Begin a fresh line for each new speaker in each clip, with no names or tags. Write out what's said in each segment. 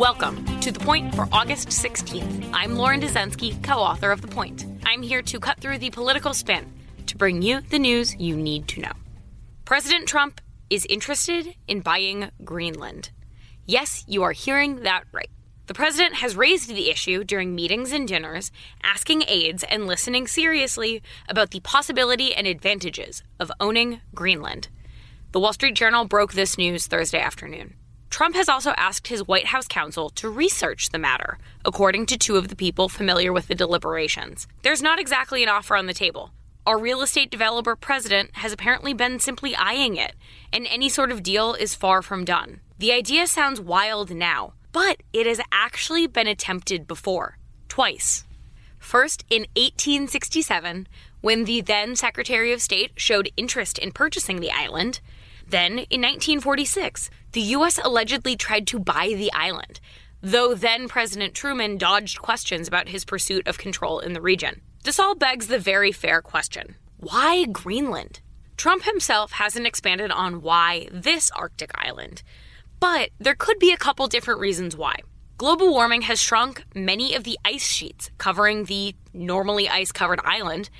Welcome to The Point for August 16th. I'm Lauren Dezenski, co author of The Point. I'm here to cut through the political spin to bring you the news you need to know. President Trump is interested in buying Greenland. Yes, you are hearing that right. The president has raised the issue during meetings and dinners, asking aides and listening seriously about the possibility and advantages of owning Greenland. The Wall Street Journal broke this news Thursday afternoon. Trump has also asked his White House counsel to research the matter, according to two of the people familiar with the deliberations. There's not exactly an offer on the table. Our real estate developer president has apparently been simply eyeing it, and any sort of deal is far from done. The idea sounds wild now, but it has actually been attempted before, twice. First, in 1867, when the then Secretary of State showed interest in purchasing the island. Then, in 1946, the U.S. allegedly tried to buy the island, though then President Truman dodged questions about his pursuit of control in the region. This all begs the very fair question why Greenland? Trump himself hasn't expanded on why this Arctic island, but there could be a couple different reasons why. Global warming has shrunk many of the ice sheets covering the normally ice covered island,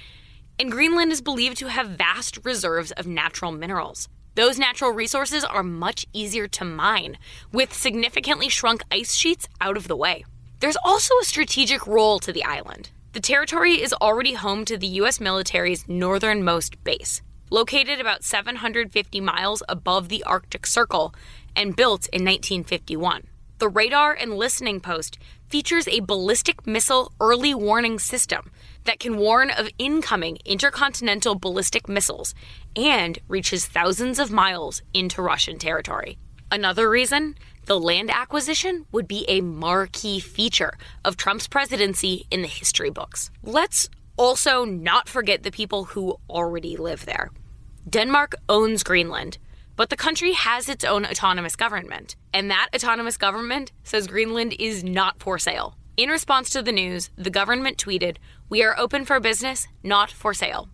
and Greenland is believed to have vast reserves of natural minerals. Those natural resources are much easier to mine, with significantly shrunk ice sheets out of the way. There's also a strategic role to the island. The territory is already home to the U.S. military's northernmost base, located about 750 miles above the Arctic Circle and built in 1951. The radar and listening post features a ballistic missile early warning system that can warn of incoming intercontinental ballistic missiles and reaches thousands of miles into Russian territory. Another reason the land acquisition would be a marquee feature of Trump's presidency in the history books. Let's also not forget the people who already live there. Denmark owns Greenland, but the country has its own autonomous government, and that autonomous government says Greenland is not for sale. In response to the news, the government tweeted, We are open for business, not for sale.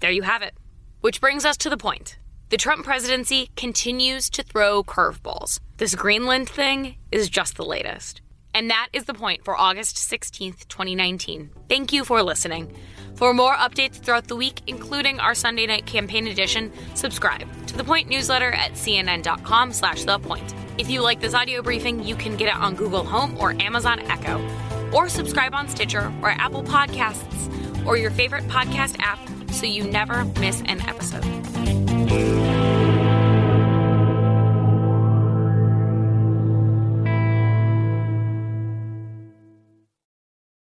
There you have it. Which brings us to the point. The Trump presidency continues to throw curveballs. This Greenland thing is just the latest. And that is the point for August 16th, 2019. Thank you for listening. For more updates throughout the week, including our Sunday night campaign edition, subscribe to the Point newsletter at cnn.com slash the point. If you like this audio briefing, you can get it on Google Home or Amazon Echo. Or subscribe on Stitcher or Apple Podcasts or your favorite podcast app so you never miss an episode.